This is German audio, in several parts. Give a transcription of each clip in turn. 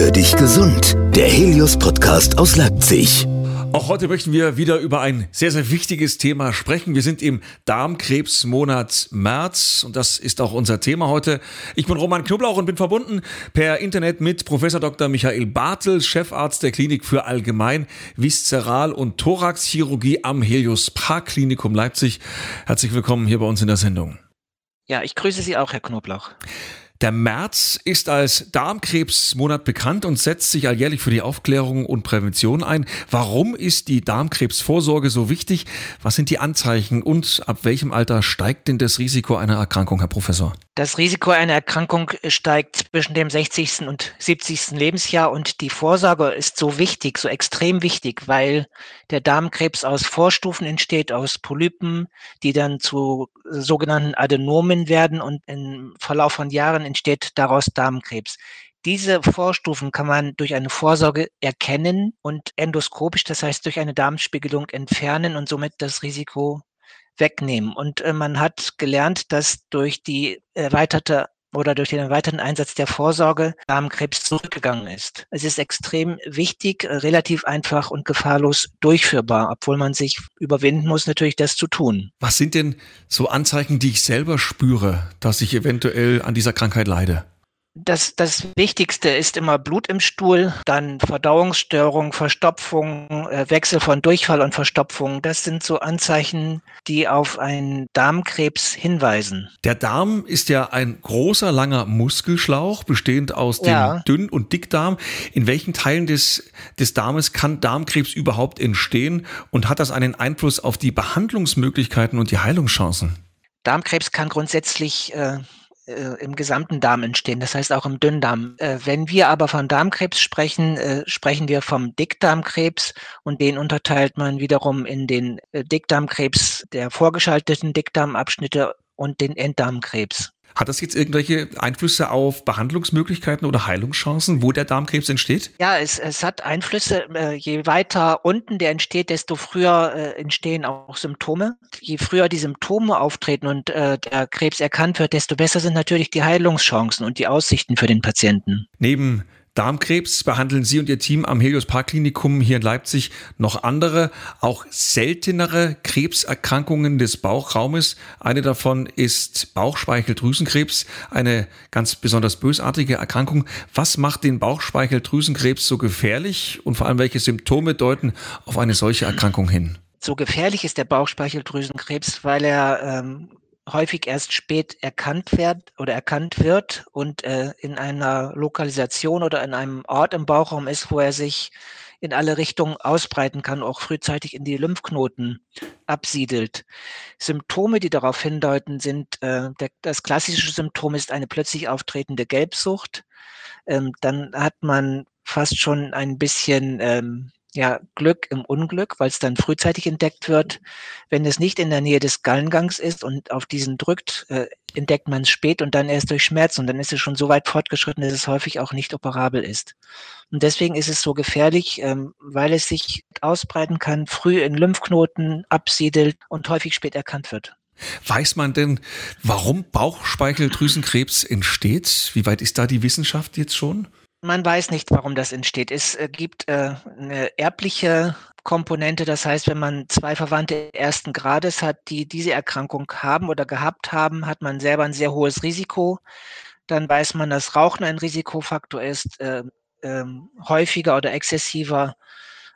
Hör dich gesund. Der Helios Podcast aus Leipzig. Auch heute möchten wir wieder über ein sehr, sehr wichtiges Thema sprechen. Wir sind im Darmkrebsmonat März und das ist auch unser Thema heute. Ich bin Roman Knoblauch und bin verbunden per Internet mit Professor Dr. Michael Bartel, Chefarzt der Klinik für Allgemein, Viszeral- und Thoraxchirurgie am Helios Prag Klinikum Leipzig. Herzlich willkommen hier bei uns in der Sendung. Ja, ich grüße Sie auch, Herr Knoblauch. Der März ist als Darmkrebsmonat bekannt und setzt sich alljährlich für die Aufklärung und Prävention ein. Warum ist die Darmkrebsvorsorge so wichtig? Was sind die Anzeichen und ab welchem Alter steigt denn das Risiko einer Erkrankung, Herr Professor? Das Risiko einer Erkrankung steigt zwischen dem 60. und 70. Lebensjahr und die Vorsorge ist so wichtig, so extrem wichtig, weil der Darmkrebs aus Vorstufen entsteht, aus Polypen, die dann zu sogenannten Adenomen werden und im Verlauf von Jahren entsteht daraus Darmkrebs. Diese Vorstufen kann man durch eine Vorsorge erkennen und endoskopisch, das heißt durch eine Darmspiegelung entfernen und somit das Risiko wegnehmen. Und äh, man hat gelernt, dass durch die erweiterte oder durch den erweiterten Einsatz der Vorsorge Darmkrebs zurückgegangen ist. Es ist extrem wichtig, äh, relativ einfach und gefahrlos durchführbar, obwohl man sich überwinden muss, natürlich das zu tun. Was sind denn so Anzeichen, die ich selber spüre, dass ich eventuell an dieser Krankheit leide? Das, das Wichtigste ist immer Blut im Stuhl, dann Verdauungsstörung, Verstopfung, äh, Wechsel von Durchfall und Verstopfung. Das sind so Anzeichen, die auf einen Darmkrebs hinweisen. Der Darm ist ja ein großer, langer Muskelschlauch, bestehend aus dem ja. Dünn- und Dickdarm. In welchen Teilen des, des Darmes kann Darmkrebs überhaupt entstehen und hat das einen Einfluss auf die Behandlungsmöglichkeiten und die Heilungschancen? Darmkrebs kann grundsätzlich äh, äh, im gesamten Darm entstehen, das heißt auch im Dünndarm. Äh, wenn wir aber von Darmkrebs sprechen, äh, sprechen wir vom Dickdarmkrebs und den unterteilt man wiederum in den äh, Dickdarmkrebs der vorgeschalteten Dickdarmabschnitte und den Enddarmkrebs. Hat das jetzt irgendwelche Einflüsse auf Behandlungsmöglichkeiten oder Heilungschancen, wo der Darmkrebs entsteht? Ja, es, es hat Einflüsse. Äh, je weiter unten der entsteht, desto früher äh, entstehen auch Symptome. Je früher die Symptome auftreten und äh, der Krebs erkannt wird, desto besser sind natürlich die Heilungschancen und die Aussichten für den Patienten. Neben Darmkrebs behandeln Sie und Ihr Team am Helios Park Klinikum hier in Leipzig noch andere, auch seltenere Krebserkrankungen des Bauchraumes. Eine davon ist Bauchspeicheldrüsenkrebs, eine ganz besonders bösartige Erkrankung. Was macht den Bauchspeicheldrüsenkrebs so gefährlich und vor allem welche Symptome deuten auf eine solche Erkrankung hin? So gefährlich ist der Bauchspeicheldrüsenkrebs, weil er ähm, häufig erst spät erkannt wird oder erkannt wird und äh, in einer Lokalisation oder in einem Ort im Bauchraum ist, wo er sich in alle Richtungen ausbreiten kann, auch frühzeitig in die Lymphknoten absiedelt. Symptome, die darauf hindeuten, sind, äh, der, das klassische Symptom ist eine plötzlich auftretende Gelbsucht. Ähm, dann hat man fast schon ein bisschen ähm, ja, Glück im Unglück, weil es dann frühzeitig entdeckt wird. Wenn es nicht in der Nähe des Gallengangs ist und auf diesen drückt, äh, entdeckt man es spät und dann erst durch Schmerz und dann ist es schon so weit fortgeschritten, dass es häufig auch nicht operabel ist. Und deswegen ist es so gefährlich, ähm, weil es sich ausbreiten kann, früh in Lymphknoten absiedelt und häufig spät erkannt wird. Weiß man denn, warum Bauchspeicheldrüsenkrebs entsteht? Wie weit ist da die Wissenschaft jetzt schon? Man weiß nicht, warum das entsteht. Es äh, gibt äh, eine erbliche Komponente, das heißt, wenn man zwei Verwandte ersten Grades hat, die diese Erkrankung haben oder gehabt haben, hat man selber ein sehr hohes Risiko. Dann weiß man, dass Rauchen ein Risikofaktor ist, äh, äh, häufiger oder exzessiver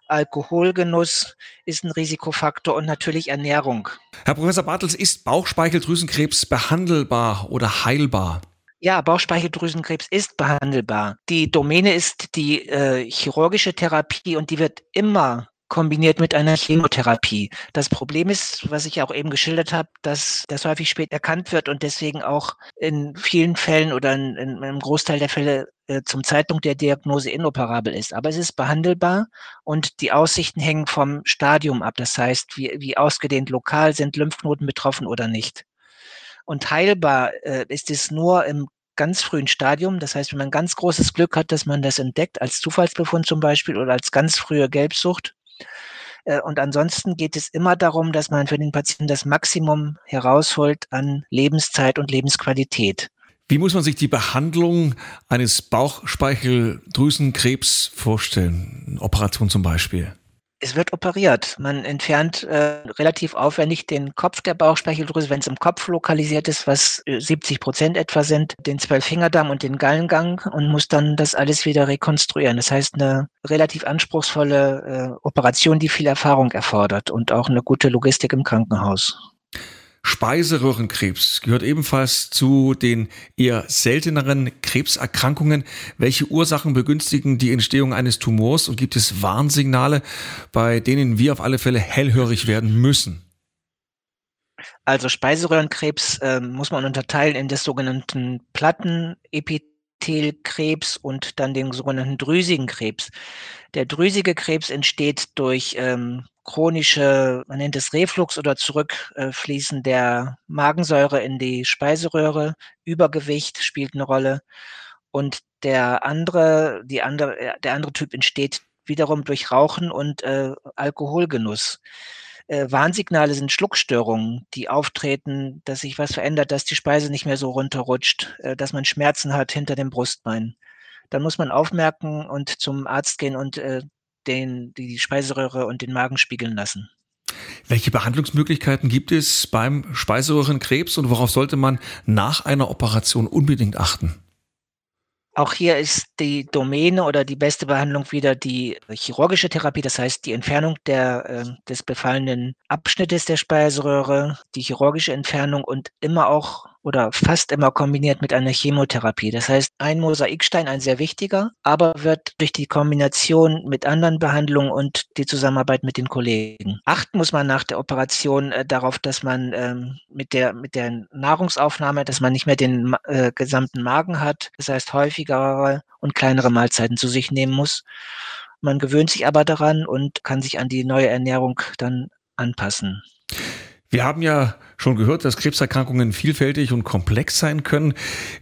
Alkoholgenuss ist ein Risikofaktor und natürlich Ernährung. Herr Professor Bartels, ist Bauchspeicheldrüsenkrebs behandelbar oder heilbar? Ja, Bauchspeicheldrüsenkrebs ist behandelbar. Die Domäne ist die äh, chirurgische Therapie und die wird immer kombiniert mit einer Chemotherapie. Das Problem ist, was ich auch eben geschildert habe, dass das häufig spät erkannt wird und deswegen auch in vielen Fällen oder in, in einem Großteil der Fälle äh, zum Zeitpunkt der Diagnose inoperabel ist. Aber es ist behandelbar und die Aussichten hängen vom Stadium ab. Das heißt, wie, wie ausgedehnt lokal sind Lymphknoten betroffen oder nicht. Und heilbar äh, ist es nur im ganz frühen Stadium. Das heißt, wenn man ganz großes Glück hat, dass man das entdeckt, als Zufallsbefund zum Beispiel oder als ganz frühe Gelbsucht. Äh, und ansonsten geht es immer darum, dass man für den Patienten das Maximum herausholt an Lebenszeit und Lebensqualität. Wie muss man sich die Behandlung eines Bauchspeicheldrüsenkrebs vorstellen? Operation zum Beispiel. Es wird operiert. Man entfernt äh, relativ aufwendig den Kopf der Bauchspeicheldrüse, wenn es im Kopf lokalisiert ist, was 70 äh, Prozent etwa sind, den Zwölffingerdarm und den Gallengang und muss dann das alles wieder rekonstruieren. Das heißt, eine relativ anspruchsvolle äh, Operation, die viel Erfahrung erfordert und auch eine gute Logistik im Krankenhaus. Speiseröhrenkrebs gehört ebenfalls zu den eher selteneren Krebserkrankungen. Welche Ursachen begünstigen die Entstehung eines Tumors und gibt es Warnsignale, bei denen wir auf alle Fälle hellhörig werden müssen? Also Speiseröhrenkrebs äh, muss man unterteilen in des sogenannten Plattenepithelkrebs und dann den sogenannten drüsigen Krebs. Der drüsige Krebs entsteht durch ähm, chronische, man nennt es Reflux oder Zurückfließen der Magensäure in die Speiseröhre. Übergewicht spielt eine Rolle. Und der andere, die andere, der andere Typ entsteht wiederum durch Rauchen und äh, Alkoholgenuss. Äh, Warnsignale sind Schluckstörungen, die auftreten, dass sich was verändert, dass die Speise nicht mehr so runterrutscht, äh, dass man Schmerzen hat hinter dem Brustbein. Dann muss man aufmerken und zum Arzt gehen und äh, den, die Speiseröhre und den Magen spiegeln lassen. Welche Behandlungsmöglichkeiten gibt es beim Speiseröhrenkrebs und worauf sollte man nach einer Operation unbedingt achten? Auch hier ist die Domäne oder die beste Behandlung wieder die chirurgische Therapie, das heißt die Entfernung der, äh, des befallenen Abschnittes der Speiseröhre, die chirurgische Entfernung und immer auch oder fast immer kombiniert mit einer Chemotherapie. Das heißt, ein Mosaikstein, ein sehr wichtiger, aber wird durch die Kombination mit anderen Behandlungen und die Zusammenarbeit mit den Kollegen. Achten muss man nach der Operation äh, darauf, dass man ähm, mit der, mit der Nahrungsaufnahme, dass man nicht mehr den äh, gesamten Magen hat. Das heißt, häufigere und kleinere Mahlzeiten zu sich nehmen muss. Man gewöhnt sich aber daran und kann sich an die neue Ernährung dann anpassen. Wir haben ja schon gehört, dass Krebserkrankungen vielfältig und komplex sein können.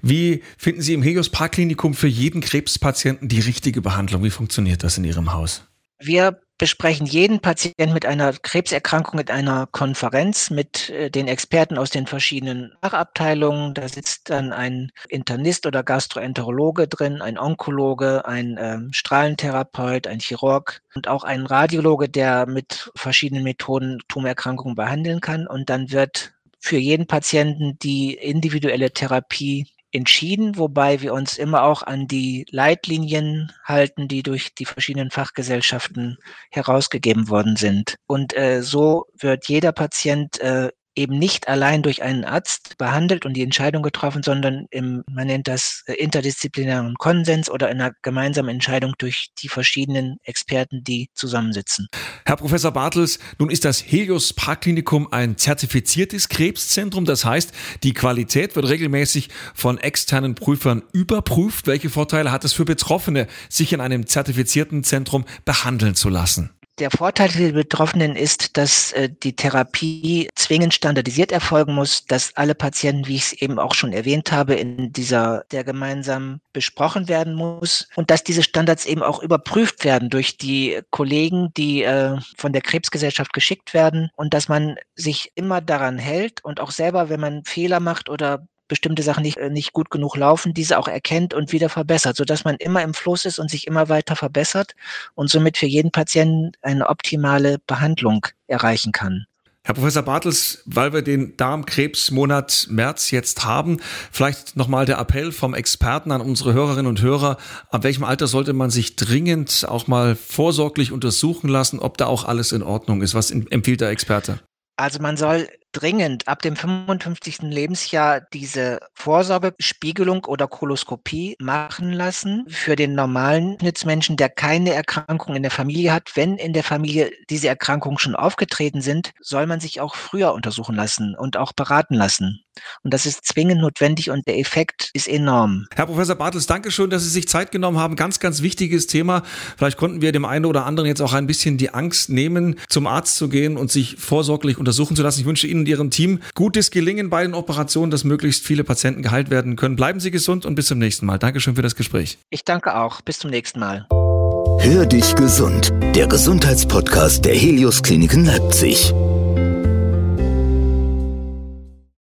Wie finden Sie im Helios Parkklinikum für jeden Krebspatienten die richtige Behandlung? Wie funktioniert das in Ihrem Haus? Wir besprechen jeden Patienten mit einer Krebserkrankung in einer Konferenz mit äh, den Experten aus den verschiedenen Fachabteilungen. Da sitzt dann ein Internist oder Gastroenterologe drin, ein Onkologe, ein ähm, Strahlentherapeut, ein Chirurg und auch ein Radiologe, der mit verschiedenen Methoden Tumorerkrankungen behandeln kann. Und dann wird für jeden Patienten die individuelle Therapie entschieden, wobei wir uns immer auch an die Leitlinien halten, die durch die verschiedenen Fachgesellschaften herausgegeben worden sind. Und äh, so wird jeder Patient äh, eben nicht allein durch einen Arzt behandelt und die Entscheidung getroffen, sondern im, man nennt das äh, interdisziplinären Konsens oder in einer gemeinsamen Entscheidung durch die verschiedenen Experten, die zusammensitzen. Herr Professor Bartels, nun ist das Helios Parkklinikum ein zertifiziertes Krebszentrum. Das heißt, die Qualität wird regelmäßig von externen Prüfern überprüft. Welche Vorteile hat es für Betroffene, sich in einem zertifizierten Zentrum behandeln zu lassen? Der Vorteil für die Betroffenen ist, dass äh, die Therapie zwingend standardisiert erfolgen muss, dass alle Patienten, wie ich es eben auch schon erwähnt habe, in dieser der gemeinsam besprochen werden muss und dass diese Standards eben auch überprüft werden durch die Kollegen, die äh, von der Krebsgesellschaft geschickt werden und dass man sich immer daran hält und auch selber, wenn man Fehler macht oder bestimmte Sachen nicht, äh, nicht gut genug laufen, diese auch erkennt und wieder verbessert, sodass man immer im Fluss ist und sich immer weiter verbessert und somit für jeden Patienten eine optimale Behandlung erreichen kann. Herr Professor Bartels, weil wir den Darmkrebsmonat März jetzt haben, vielleicht nochmal der Appell vom Experten an unsere Hörerinnen und Hörer. Ab welchem Alter sollte man sich dringend auch mal vorsorglich untersuchen lassen, ob da auch alles in Ordnung ist? Was empfiehlt der Experte? Also man soll dringend ab dem 55. Lebensjahr diese Vorsorgespiegelung oder Koloskopie machen lassen für den normalen Schnittsmenschen, der keine Erkrankung in der Familie hat. Wenn in der Familie diese Erkrankungen schon aufgetreten sind, soll man sich auch früher untersuchen lassen und auch beraten lassen. Und das ist zwingend notwendig und der Effekt ist enorm. Herr Professor Bartels, danke schön, dass Sie sich Zeit genommen haben. Ganz, ganz wichtiges Thema. Vielleicht konnten wir dem einen oder anderen jetzt auch ein bisschen die Angst nehmen, zum Arzt zu gehen und sich vorsorglich untersuchen zu lassen. Ich wünsche Ihnen und Ihrem Team gutes Gelingen bei den Operationen, dass möglichst viele Patienten geheilt werden können. Bleiben Sie gesund und bis zum nächsten Mal. Dankeschön für das Gespräch. Ich danke auch. Bis zum nächsten Mal. Hör dich gesund, der Gesundheitspodcast der Helios Kliniken Leipzig.